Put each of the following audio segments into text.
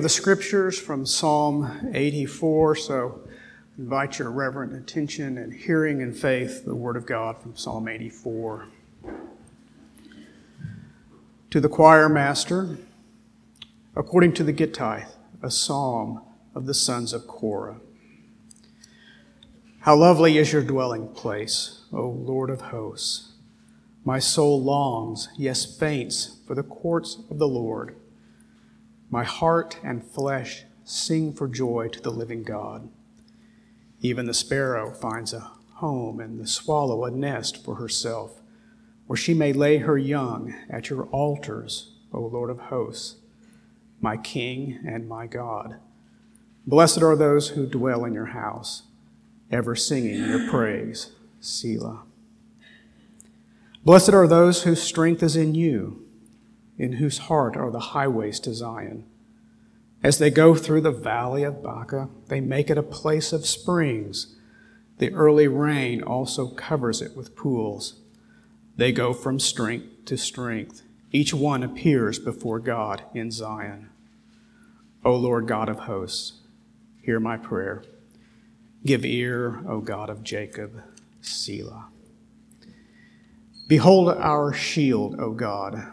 The scriptures from Psalm 84, so invite your reverent attention and hearing and faith the word of God from Psalm 84. To the choir master, according to the Gittith, a psalm of the sons of Korah. How lovely is your dwelling place, O Lord of hosts! My soul longs, yes, faints, for the courts of the Lord. My heart and flesh sing for joy to the living God. Even the sparrow finds a home, and the swallow a nest for herself, where she may lay her young at your altars, O Lord of hosts, my King and my God. Blessed are those who dwell in your house, ever singing your praise. Selah. Blessed are those whose strength is in you in whose heart are the highways to Zion. As they go through the valley of Baca, they make it a place of springs. The early rain also covers it with pools. They go from strength to strength. Each one appears before God in Zion. O Lord God of hosts, hear my prayer. Give ear, O God of Jacob, Selah. Behold our shield, O God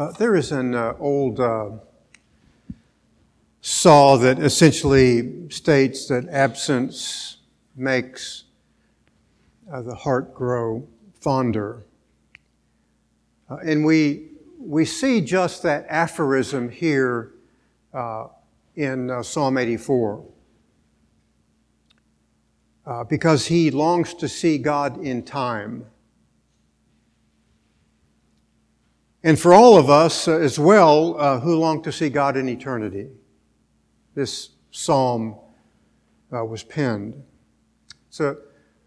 Uh, there is an uh, old uh, saw that essentially states that absence makes uh, the heart grow fonder. Uh, and we, we see just that aphorism here uh, in Psalm 84. because he longs to see God in time. And for all of us uh, as well uh, who long to see God in eternity, this psalm uh, was penned. It's a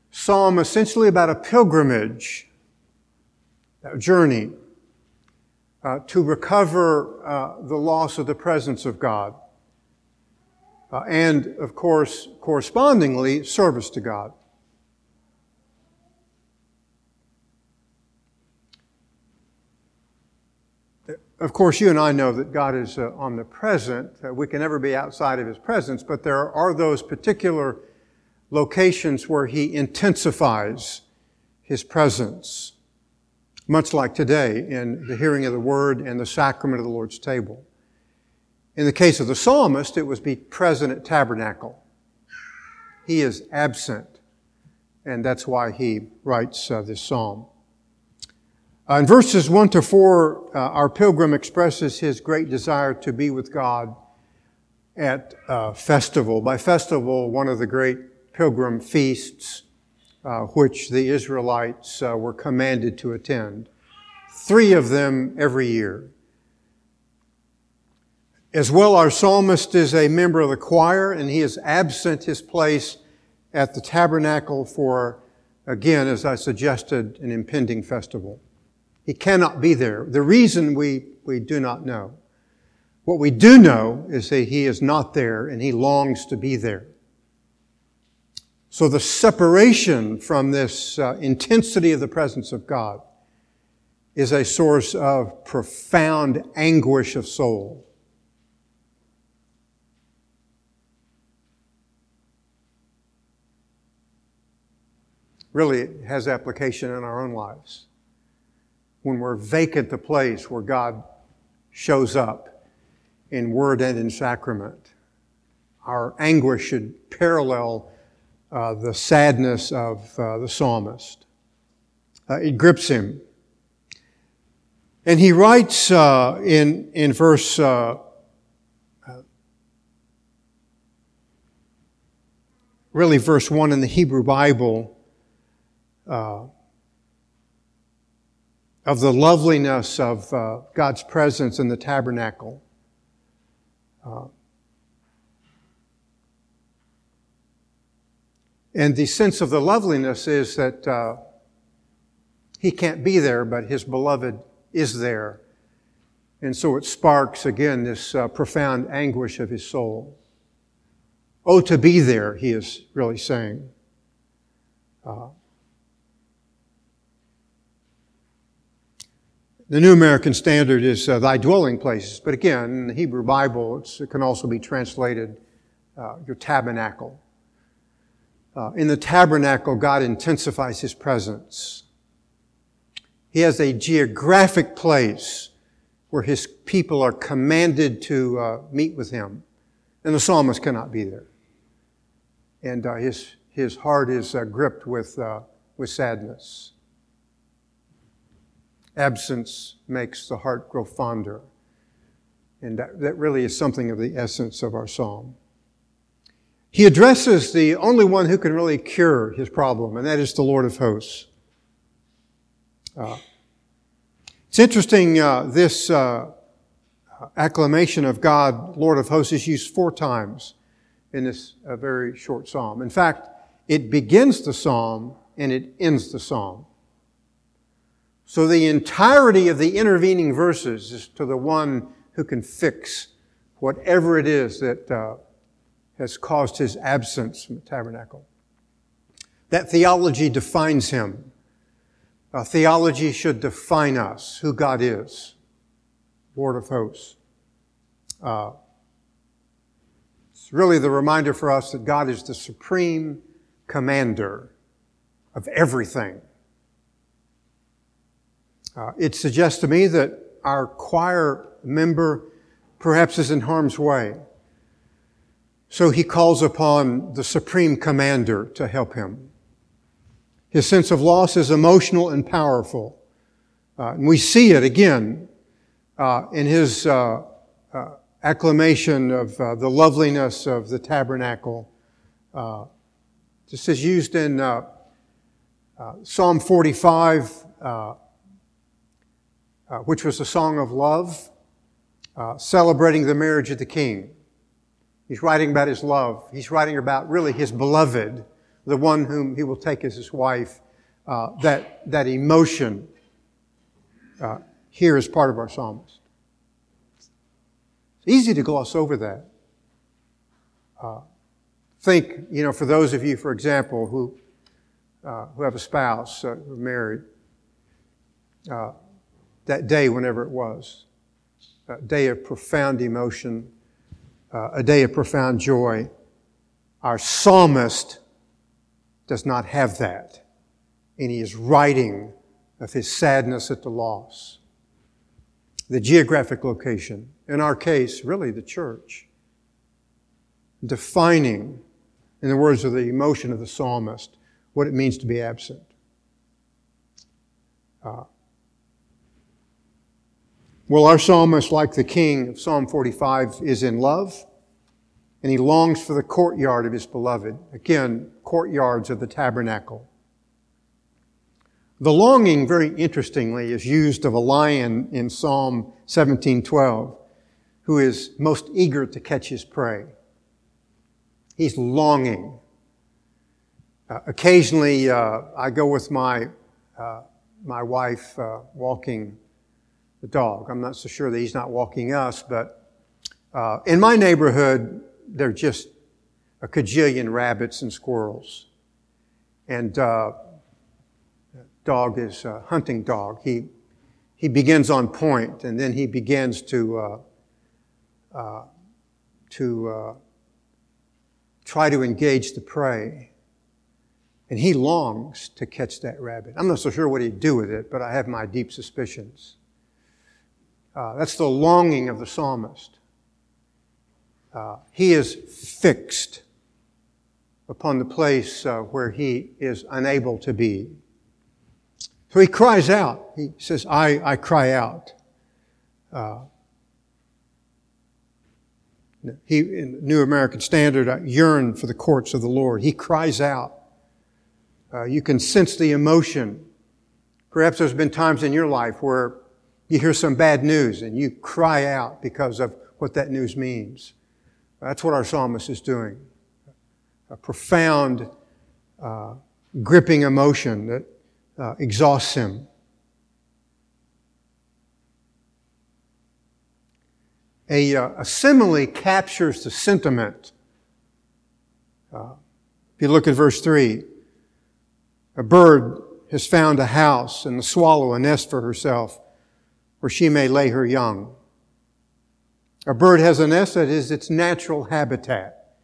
psalm essentially about a pilgrimage, a journey uh, to recover uh, the loss of the presence of God. Uh, and, of course, correspondingly, service to God. Of course, you and I know that God is uh, omnipresent. Uh, we can never be outside of His presence, but there are those particular locations where He intensifies His presence, much like today in the hearing of the Word and the sacrament of the Lord's table. In the case of the psalmist, it was be present at tabernacle. He is absent, and that's why he writes uh, this psalm. Uh, in verses 1 to 4, uh, our pilgrim expresses his great desire to be with God at a festival. By festival, one of the great pilgrim feasts uh, which the Israelites uh, were commanded to attend. Three of them every year. As well, our psalmist is a member of the choir and he is absent his place at the tabernacle for, again, as I suggested, an impending festival. He cannot be there. The reason we, we do not know. What we do know is that he is not there and he longs to be there. So the separation from this uh, intensity of the presence of God is a source of profound anguish of soul. Really, it has application in our own lives when we're vacant the place where God shows up in word and in sacrament. Our anguish should parallel uh, the sadness of uh, the psalmist. Uh, it grips him. And he writes uh, in, in verse uh, really verse 1 in the Hebrew Bible, uh, of the loveliness of uh, God's presence in the tabernacle. Uh, and the sense of the loveliness is that uh, he can't be there, but his beloved is there. And so it sparks again this uh, profound anguish of his soul. Oh, to be there, he is really saying. The New American Standard is uh, thy dwelling places, but again, in the Hebrew Bible, it can also be translated uh, your tabernacle. Uh, in the tabernacle, God intensifies his presence. He has a geographic place where his people are commanded to uh, meet with him. And the psalmist cannot be there and uh, his, his heart is uh, gripped with, uh, with sadness. Absence makes the heart grow fonder. And that, that really is something of the essence of our psalm. He addresses the only one who can really cure his problem, and that is the Lord of hosts. Uh, it's interesting, uh, this uh, acclamation of God, Lord of hosts, is used four times in this uh, very short psalm. In fact, it begins the psalm and it ends the psalm. So the entirety of the intervening verses is to the one who can fix whatever it is that uh, has caused his absence from the tabernacle. That theology defines him. Theology should define us, who God is, Lord of hosts. Uh, it's really the reminder for us that God is the supreme commander of everything. Uh, it suggests to me that our choir member perhaps is in harm's way. So he calls upon the supreme commander to help him. His sense of loss is emotional and powerful. Uh, and we see it again uh, in his uh, uh, acclamation of uh, the loveliness of the tabernacle. Uh, this is used in Psalm 45, uh, uh, which was a song of love, celebrating the marriage of the king. He's writing about his love. He's writing about really his beloved, the one whom he will take as his wife. that, that emotion here is part of our psalmist. It's easy to gloss over that. Uh, think, you know, for those of you, for example, who, uh, who have a spouse, uh, who are married, uh, that day, whenever it was, a day of profound emotion, uh, a day of profound joy. Our psalmist does not have that. And he is writing of his sadness at the loss the geographic location, in our case, really the church, defining, in the words of the emotion of the psalmist, what it means to be absent. Uh, well, our psalmist, like the king of Psalm 45, is in love, and he longs for the courtyard of his beloved. Again, courtyards of the tabernacle. The longing, very interestingly, is used of a lion in Psalm 1712 who is most eager to catch his prey. He's longing. Uh, occasionally, uh, I go with my, uh, my wife uh, walking the dog. I'm not so sure that he's not walking us, but uh, in my neighborhood, there are just a cajillion rabbits and squirrels. And uh, dog is a hunting dog. He, he begins on point and then he begins to, uh, uh, to uh, try to engage the prey. And he longs to catch that rabbit. I'm not so sure what he'd do with it, but I have my deep suspicions. Uh, that's the longing of the psalmist. Uh, he is fixed upon the place uh, where he is unable to be. So he cries out. He says, I, I cry out. Uh, he, in the New American Standard, I yearn for the courts of the Lord. He cries out. Uh, you can sense the emotion. Perhaps there's been times in your life where you hear some bad news and you cry out because of what that news means. That's what our psalmist is doing. A profound, uh, gripping emotion that uh, exhausts him. A, uh, a simile captures the sentiment. Uh, if you look at verse 3, a bird has found a house and the swallow a nest for herself where she may lay her young. A bird has a nest that is its natural habitat,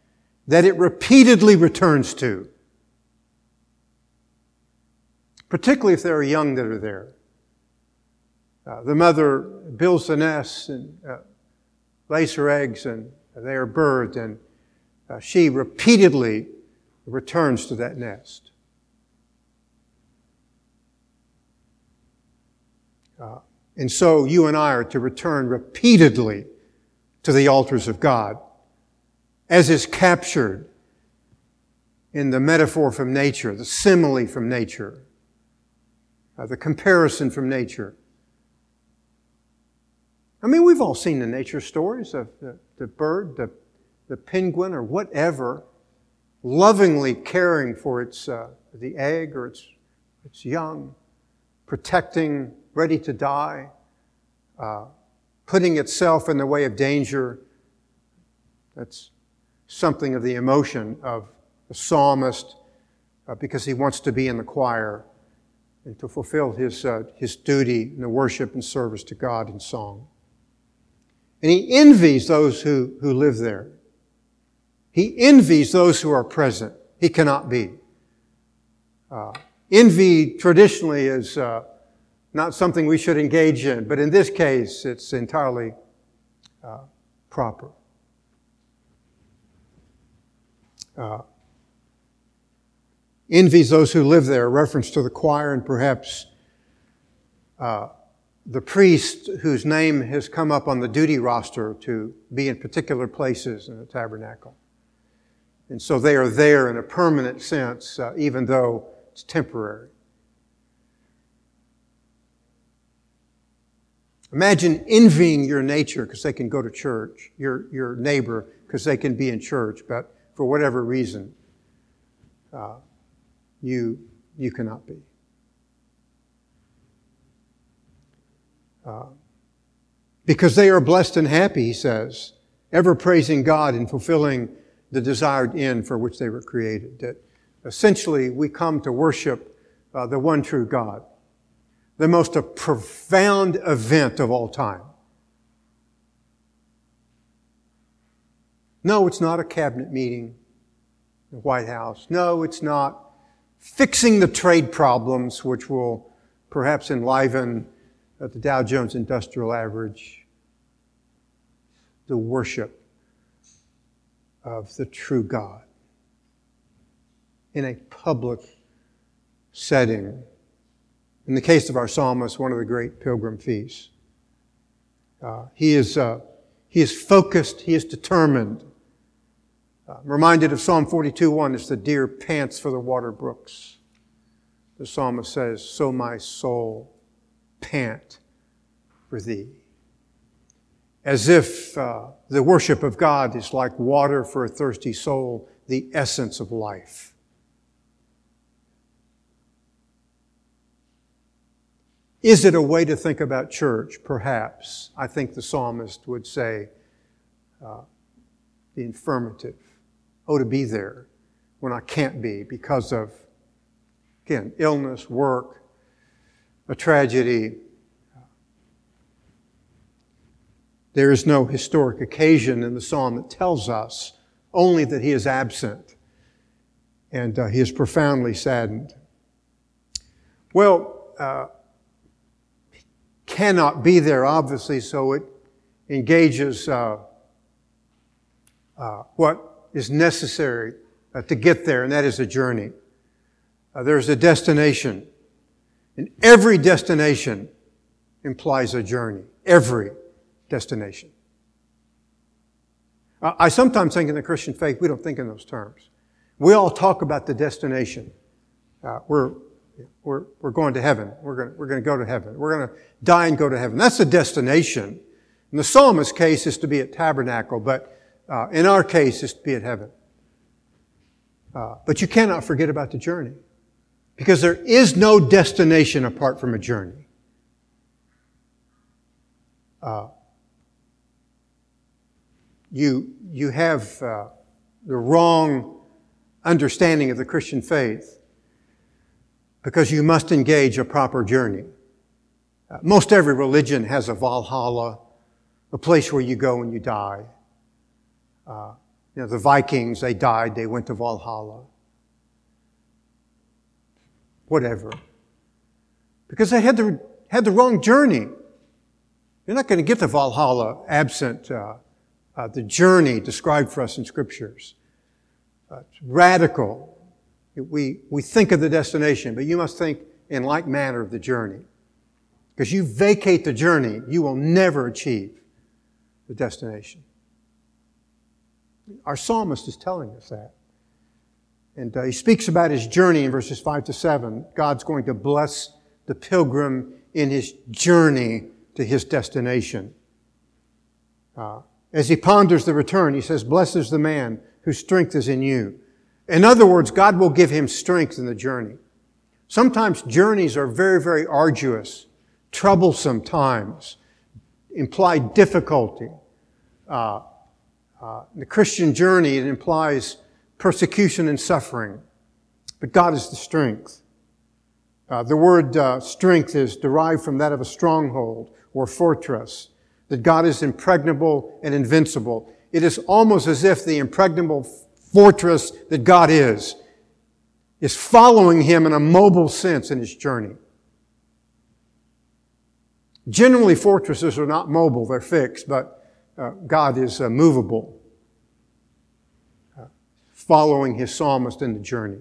that it repeatedly returns to, particularly if there are young that are there. Uh, the mother builds the nest and uh, lays her eggs, and they are birds, and uh, she repeatedly returns to that nest. And so you and I are to return repeatedly to the altars of God, as is captured in the metaphor from nature, the simile from nature, uh, the comparison from nature. I mean, we've all seen the nature stories of the, the bird, the, the penguin, or whatever, lovingly caring for its, uh, the egg or its, its young, protecting, ready to die, uh, putting itself in the way of danger. That's something of the emotion of the psalmist uh, because he wants to be in the choir and to fulfill his, uh, his duty in the worship and service to God in song. And he envies those who, who live there. He envies those who are present. He cannot be. Uh, envy traditionally is uh, not something we should engage in, but in this case, it's entirely uh, proper. Uh, envies those who live there, reference to the choir and perhaps uh, the priest whose name has come up on the duty roster to be in particular places in the tabernacle. And so they are there in a permanent sense, uh, even though it's temporary. Imagine envying your nature because they can go to church, your, your neighbor because they can be in church, but for whatever reason, uh, you, you cannot be. Uh, because they are blessed and happy, he says, ever praising God and fulfilling the desired end for which they were created. That essentially we come to worship uh, the one true God the most profound event of all time. No, it's not a cabinet meeting, the White House. No, it's not fixing the trade problems, which will perhaps enliven uh, the Dow Jones Industrial Average. The worship of the true God in a public setting in the case of our psalmist, one of the great pilgrim feasts. Uh, he, is, uh, he is focused, he is determined. Uh, reminded of Psalm 42 1, it's the deer pants for the water brooks. The psalmist says, So my soul pant for thee. As if uh, the worship of God is like water for a thirsty soul, the essence of life. Is it a way to think about church? Perhaps. I think the psalmist would say uh, the affirmative. Oh, to be there when I can't be because of, again, illness, work, a tragedy. There is no historic occasion in the psalm that tells us only that he is absent and uh, he is profoundly saddened. Well, uh, cannot be there, obviously, so it engages uh, uh, what is necessary uh, to get there, and that is a journey. Uh, there's a destination, and every destination implies a journey. Every destination. I sometimes think in the Christian faith, we don't think in those terms. We all talk about the destination. Uh, we're we're, we're going to heaven. We're going, we're going to go to heaven. We're going to die and go to heaven. That's the destination. In the psalmist's case, is to be at tabernacle, but uh, in our case, is to be at heaven. Uh, but you cannot forget about the journey. Because there is no destination apart from a journey. Uh, you, you have uh, the wrong understanding of the Christian faith because you must engage a proper journey. Uh, most every religion has a Valhalla, a place where you go when you die. Uh, you know, the Vikings, they died, they went to Valhalla. Whatever. Because they had the, had the wrong journey. You're not going to get to Valhalla absent uh, uh, the journey described for us in scriptures. Uh, it's radical. We, we think of the destination, but you must think in like manner of the journey. Because you vacate the journey, you will never achieve the destination. Our psalmist is telling us that. And uh, he speaks about his journey in verses 5 to 7. God's going to bless the pilgrim in his journey to his destination. Uh, as he ponders the return, he says, Blessed is the man whose strength is in you. In other words, God will give him strength in the journey. Sometimes journeys are very, very arduous, troublesome times, imply difficulty. Uh, uh, the Christian journey, it implies persecution and suffering. But God is the strength. Uh, the word uh, strength is derived from that of a stronghold or fortress that God is impregnable and invincible. It is almost as if the impregnable fortress that God is is following him in a mobile sense in his journey. Generally, fortresses are not mobile, they're fixed, but uh, God is uh, movable, uh, following his psalmist in the journey.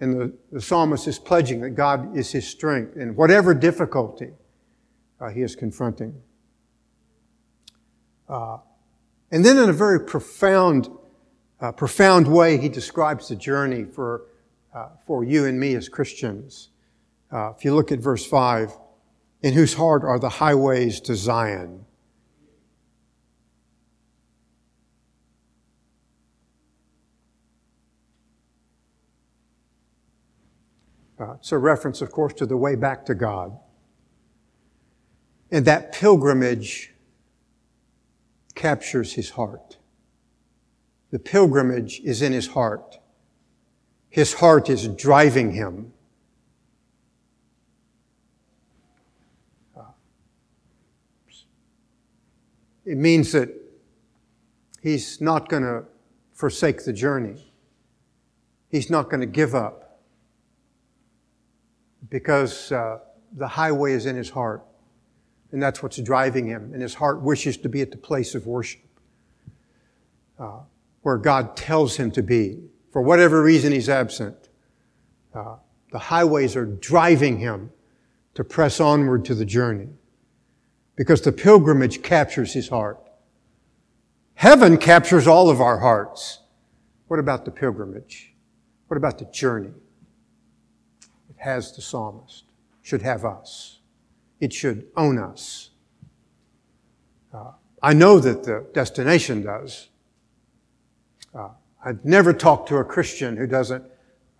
And the, the, psalmist is pledging that God is his strength in whatever difficulty uh, he is confronting. Uh, and then in a very profound, uh, profound way, he describes the journey for, uh, for you and me as Christians. Uh, if you look at verse 5, in whose heart are the highways to Zion. Uh, it's a reference, of course, to the way back to God. And that pilgrimage captures his heart. The pilgrimage is in his heart. His heart is driving him. It means that he's not going to forsake the journey. He's not going to give up because uh, the highway is in his heart. And that's what's driving him. And his heart wishes to be at the place of worship, uh, where God tells him to be. For whatever reason he's absent, uh, the highways are driving him to press onward to the journey. Because the pilgrimage captures his heart. Heaven captures all of our hearts. What about the pilgrimage? What about the journey? It has the psalmist, should have us it should own us. Uh, I know that the destination does. I've never talked to a Christian who doesn't,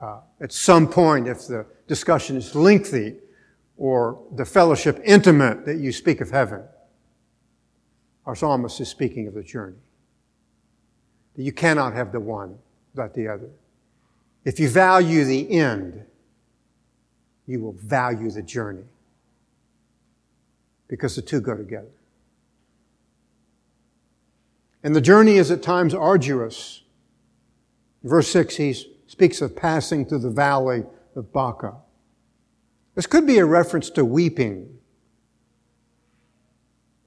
uh, at some point, if the discussion is lengthy or the fellowship intimate, that you speak of heaven. Our psalmist is speaking of the journey. You cannot have the one without the other. If you value the end, you will value the journey because the two go together. And the journey is at times arduous. Verse 6, he speaks of passing through the valley of Baca. This could be a reference to weeping.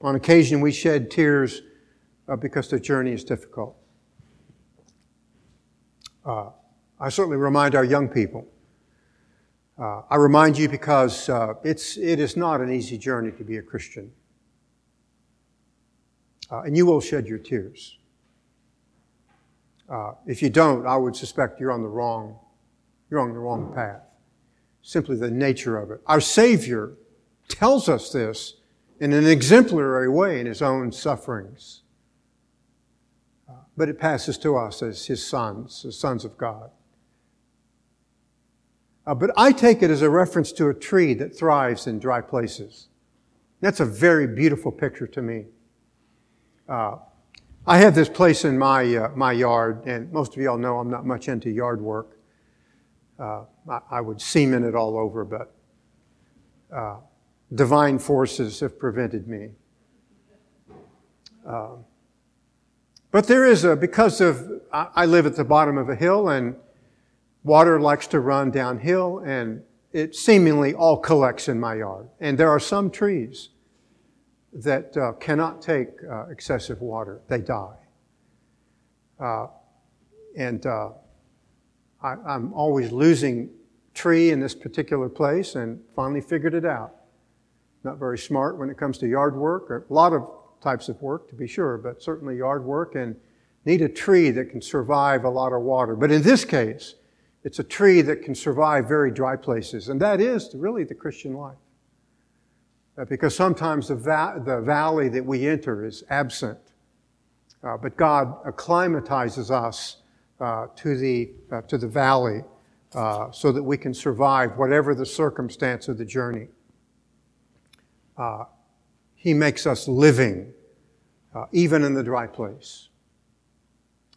On occasion, we shed tears uh, because the journey is difficult. Uh, I certainly remind our young people uh, I remind you because uh, it's, it is not an easy journey to be a Christian. Uh, and you will shed your tears. Uh, if you don't, I would suspect you're on the wrong, you're on the wrong path. Simply the nature of it. Our Savior tells us this in an exemplary way in his own sufferings. Uh, but it passes to us as his sons, as sons of God. Uh, but I take it as a reference to a tree that thrives in dry places. That's a very beautiful picture to me. Uh, I have this place in my, uh, my yard, and most of y'all know I'm not much into yard work. Uh, I, I, would cement it all over, but uh, divine forces have prevented me. Um, but there is a, because of, I, I live at the bottom of a hill and water likes to run downhill and it seemingly all collects in my yard. And there are some trees that uh, cannot take uh, excessive water. They die. Uh, and uh, I, I'm always losing tree in this particular place and finally figured it out. Not very smart when it comes to yard work, or a lot of types of work to be sure, but certainly yard work and need a tree that can survive a lot of water. But in this case, it's a tree that can survive very dry places, and that is really the Christian life. Uh, because sometimes the, va- the valley that we enter is absent, uh, but God acclimatizes us uh, to, the, uh, to the valley so that we can survive whatever the circumstance of the journey. He makes us living, even in the dry place.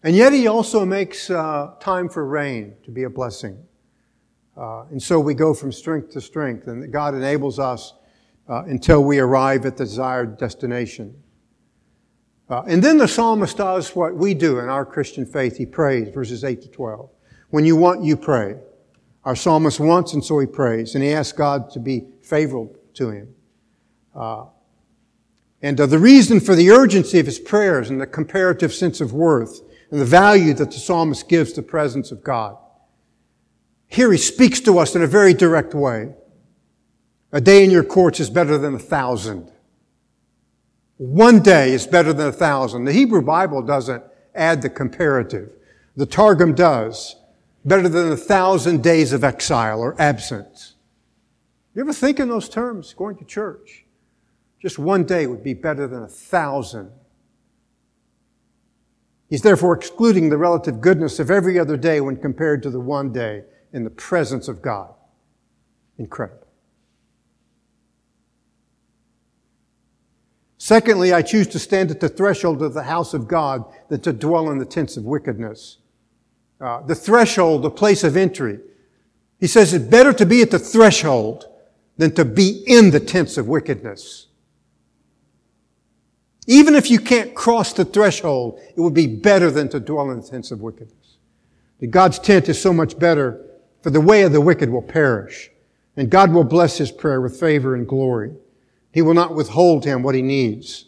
And yet he also makes time for rain to be a blessing. Uh, and so we go from strength to strength, and God enables us uh, until we arrive at the desired destination. Uh, and then the psalmist does what we do in our Christian faith. He prays, verses 8 to 12. When you want, you pray. Our psalmist wants, and so he prays, and he asks God to be favorable to him. Uh, and uh, the reason for the urgency of his prayers and the comparative sense of worth and the value that the psalmist gives the presence of God. Here he speaks to us in a very direct way. A day in your courts is better than a thousand. One day is better than a thousand. The Hebrew Bible doesn't add the comparative. The Targum does. Better than a thousand days of exile or absence. You ever think in those terms going to church? Just one day would be better than a thousand He's therefore excluding the relative goodness of every other day when compared to the one day in the presence of God. Incredible. Secondly, I choose to stand at the threshold of the house of God than to dwell in the tents of wickedness. Uh, the threshold, the place of entry. He says it's better to be at the threshold than to be in the tents of wickedness. Even if you can't cross the threshold, it would be better than to dwell in the tents of wickedness. God's tent is so much better, for the way of the wicked will perish. And God will bless his prayer with favor and glory. He will not withhold him what he needs.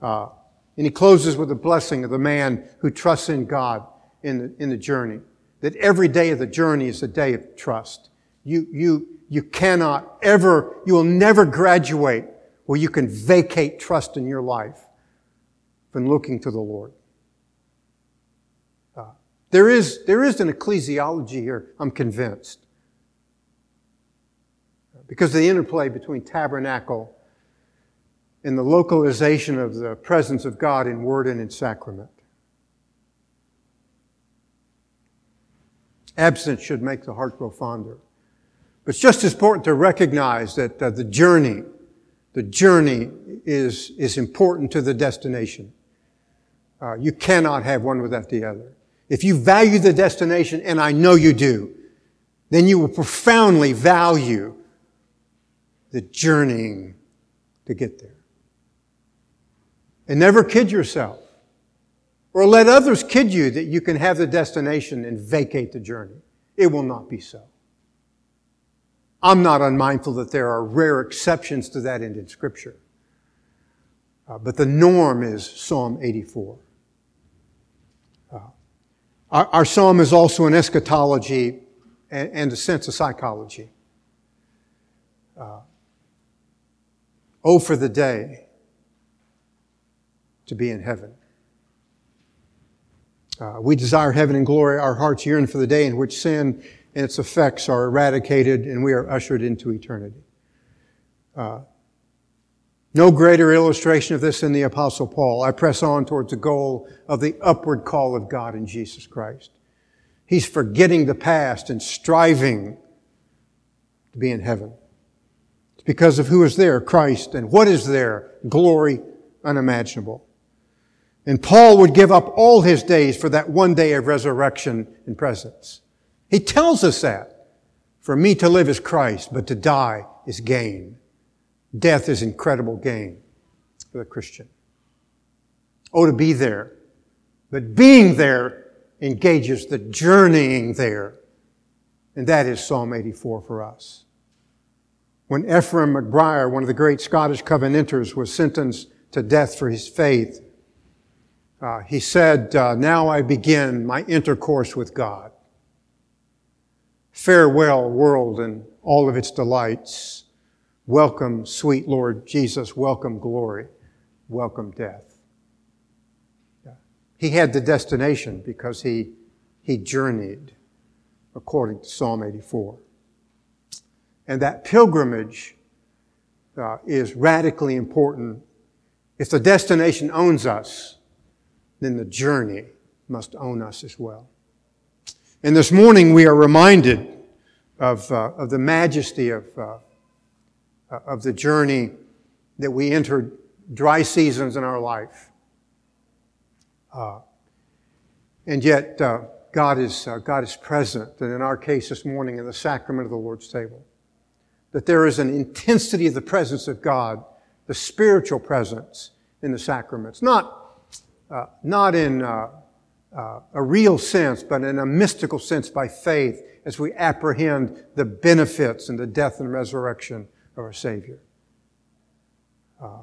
Uh, and he closes with a blessing of the man who trusts in God in the, in the journey. That every day of the journey is a day of trust. You, you, you cannot ever, you will never graduate where you can vacate trust in your life from looking to the Lord. Uh, there, is, there is an ecclesiology here, I'm convinced. Because of the interplay between tabernacle and the localization of the presence of God in word and in sacrament. Absence should make the heart grow fonder. But it's just as important to recognize that uh, the journey, the journey is, is important to the destination. Uh, you cannot have one without the other. If you value the destination, and I know you do, then you will profoundly value the journeying to get there. And never kid yourself. Or let others kid you that you can have the destination and vacate the journey. It will not be so. I'm not unmindful that there are rare exceptions to that end in Scripture. Uh, but the norm is Psalm 84. Our, our psalm is also an eschatology and, and a sense of psychology. Uh, oh, for the day to be in heaven. Uh, we desire heaven and glory. Our hearts yearn for the day in which sin and its effects are eradicated and we are ushered into eternity. Uh, No greater illustration of this than the apostle Paul. I press on towards the goal of the upward call of God in Jesus Christ. He's forgetting the past and striving to be in heaven. It's because of who is there, Christ, and what is there, glory unimaginable. And Paul would give up all his days for that one day of resurrection and presence. He tells us that. For me to live is Christ, but to die is gain. Death is incredible gain for the Christian. Oh, to be there. But being there engages the journeying there. And that is Psalm 84 for us. When Ephraim McBriar, one of the great Scottish Covenanters, was sentenced to death for his faith, uh, he said, uh, Now I begin my intercourse with God. Farewell, world and all of its delights. Welcome, sweet Lord Jesus. Welcome, glory. Welcome, death. Yeah. He had the destination because he, he journeyed according to Psalm 84. And that pilgrimage uh, is radically important. If the destination owns us, then the journey must own us as well. And this morning we are reminded of, uh, of the majesty of, uh, of the journey that we entered dry seasons in our life. Uh, and yet, uh, God is, uh, God is present, and in our case this morning in the sacrament of the Lord's table. That there is an intensity of the presence of God, the spiritual presence in the sacraments. Not, uh, not in uh, a real sense, but in a mystical sense by faith as we apprehend the benefits and the death and resurrection of our Savior. Uh,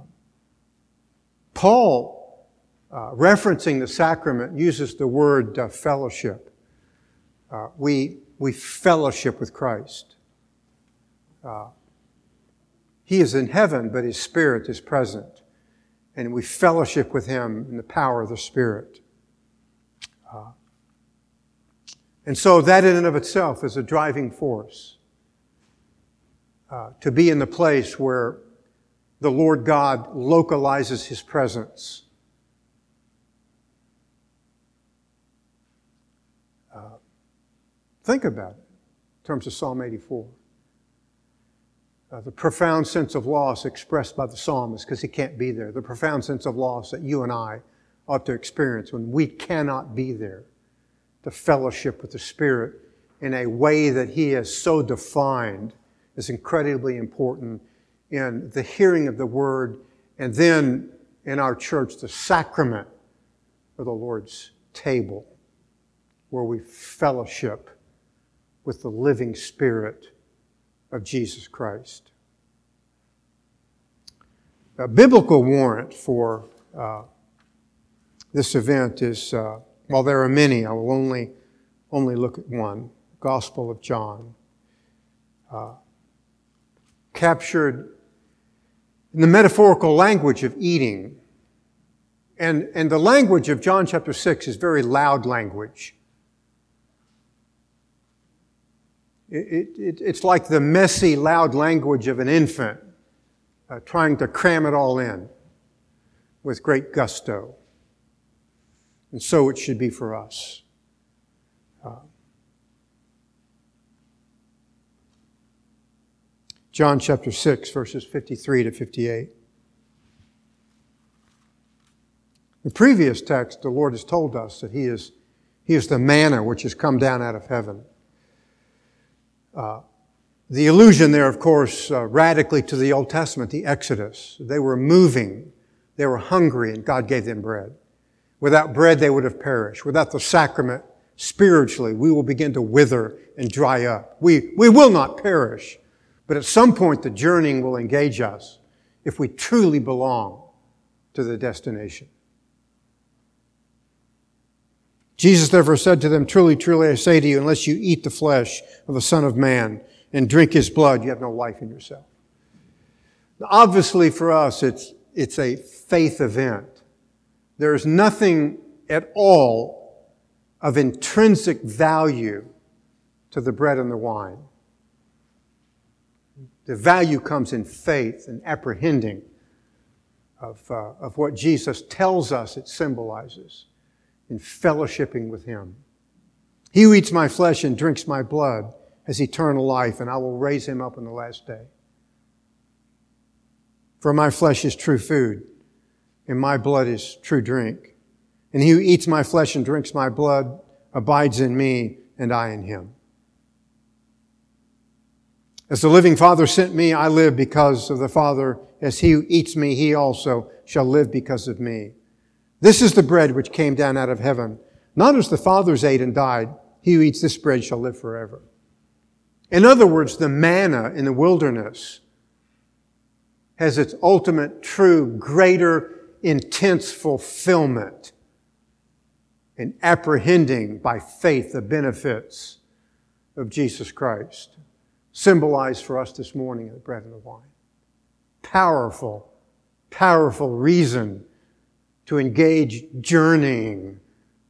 Paul, uh, referencing the sacrament, uses the word uh, fellowship. Uh, we, we fellowship with Christ. Uh, he is in heaven, but his Spirit is present. And we fellowship with him in the power of the Spirit. Uh, and so that in and of itself is a driving force uh, to be in the place where the Lord God localizes his presence. Uh, think about it in terms of Psalm 84. Uh, the profound sense of loss expressed by the psalmist because he can't be there. The profound sense of loss that you and I ought to experience when we cannot be there to fellowship with the Spirit in a way that He has so defined is incredibly important in the hearing of the Word and then in our church, the sacrament of the Lord's table, where we fellowship with the living Spirit of Jesus Christ. A biblical warrant for uh, this event is, uh, while there are many, I will only, only look at one Gospel of John. Uh, captured in the metaphorical language of eating. And, and the language of John chapter 6 is very loud language. It, it, it's like the messy, loud language of an infant uh, trying to cram it all in with great gusto. And so it should be for us. Uh, John chapter 6, verses 53 to 58. The previous text, the Lord has told us that He is, he is the manna which has come down out of heaven. The allusion there, of course, uh, radically to the Old Testament, the Exodus. They were moving, they were hungry, and God gave them bread. Without bread, they would have perished. Without the sacrament, spiritually, we will begin to wither and dry up. We, we will not perish. But at some point, the journeying will engage us if we truly belong to the destination. Jesus therefore said to them, Truly, truly, I say to you, unless you eat the flesh of the Son of Man and drink his blood, you have no life in yourself. Now, obviously, for us, it's, it's a faith event. There is nothing at all of intrinsic value to the bread and the wine. The value comes in faith and apprehending of, uh, of what Jesus tells us it symbolizes in fellowshipping with Him. He who eats my flesh and drinks my blood has eternal life, and I will raise him up on the last day. For my flesh is true food, and my blood is true drink. And he who eats my flesh and drinks my blood abides in me, and I in him. As the living Father sent me, I live because of the Father. As he who eats me, he also shall live because of me. This is the bread which came down out of heaven, not as the fathers ate and died. He who eats this bread shall live forever. In other words, the manna in the wilderness has its ultimate, true, greater, intense fulfillment in apprehending by faith the benefits of Jesus Christ, symbolized for us this morning in the bread and the wine. Powerful, powerful reason to engage journeying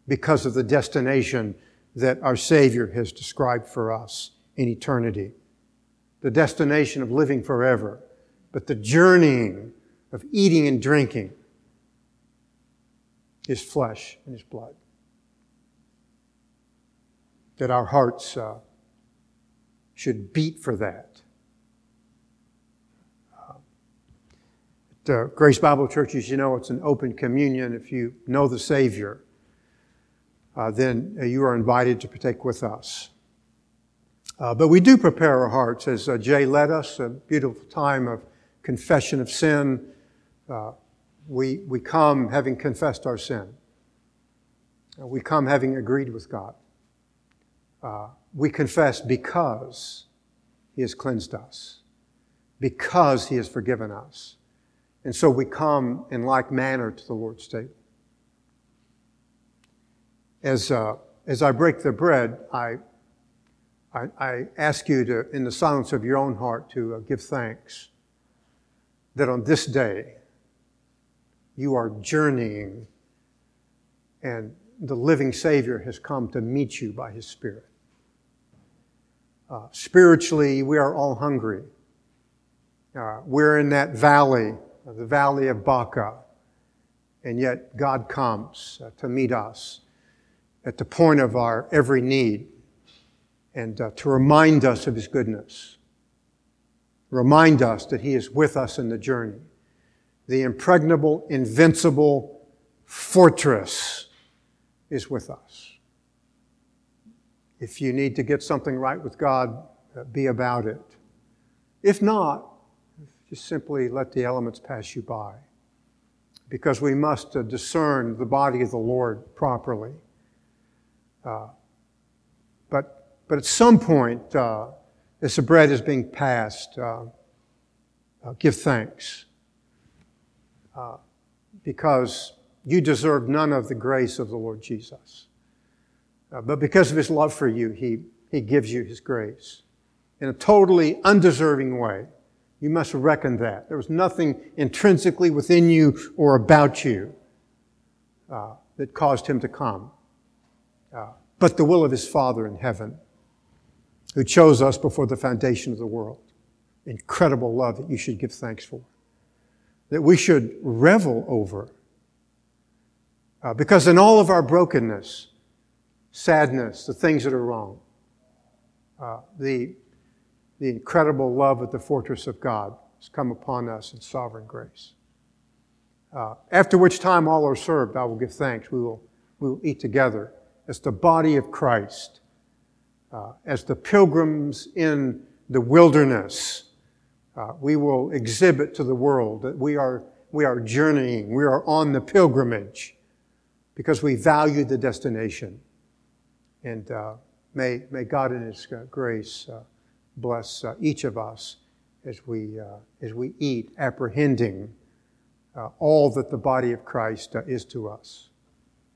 because of the destination that our Savior has described for us in eternity. The destination of living forever, but the journeying of eating and drinking His flesh and His blood. That our hearts uh, should beat for that. Uh, Grace Bible Church, as you know, it's an open communion. If you know the Savior, uh, then uh, you are invited to partake with us. Uh, but we do prepare our hearts, as uh, Jay led us, a beautiful time of confession of sin. Uh, we, we come having confessed our sin. Uh, we come having agreed with God. we confess because He has cleansed us, because He has forgiven us. And so we come in like manner to the Lord's table as, uh, as I break the bread, I, I, I, ask you to, in the silence of your own heart, to uh, give thanks that on this day you are journeying and the living Savior has come to meet you by His Spirit. Uh, spiritually, we are all hungry. Uh, we're in that valley, the valley of Baca, and yet God comes uh, to meet us at the point of our every need and uh, to remind us of His goodness. Remind us that He is with us in the journey. The impregnable, invincible fortress is with us. If you need to get something right with God, uh, be about it. If not, just simply let the elements pass you by. Because we must uh, discern the body of the Lord properly. Uh, but, but at some point, uh, as the bread is being passed, uh, uh give thanks. Uh, because you deserve none of the grace of the Lord Jesus. but because of his love for you, he, he gives you his grace in a totally undeserving way. You must reckon that. There was nothing intrinsically within you or about you uh, that caused him to come uh, but the will of his Father in heaven, who chose us before the foundation of the world. Incredible love that you should give thanks for, that we should revel over. Uh, because in all of our brokenness, sadness, the things that are wrong, uh, the, the incredible love of the fortress of God has come upon us in sovereign grace. Uh, after which time all are served, I will give thanks. We will, we will eat together as the body of Christ, uh, as the pilgrims in the wilderness, uh, we will exhibit to the world that we are, we are journeying, we are on the pilgrimage because we value the destination. And uh, may, may God in His uh, grace uh, bless uh, each of us as we, uh, as we eat, apprehending uh, all that the body of Christ uh, is to us.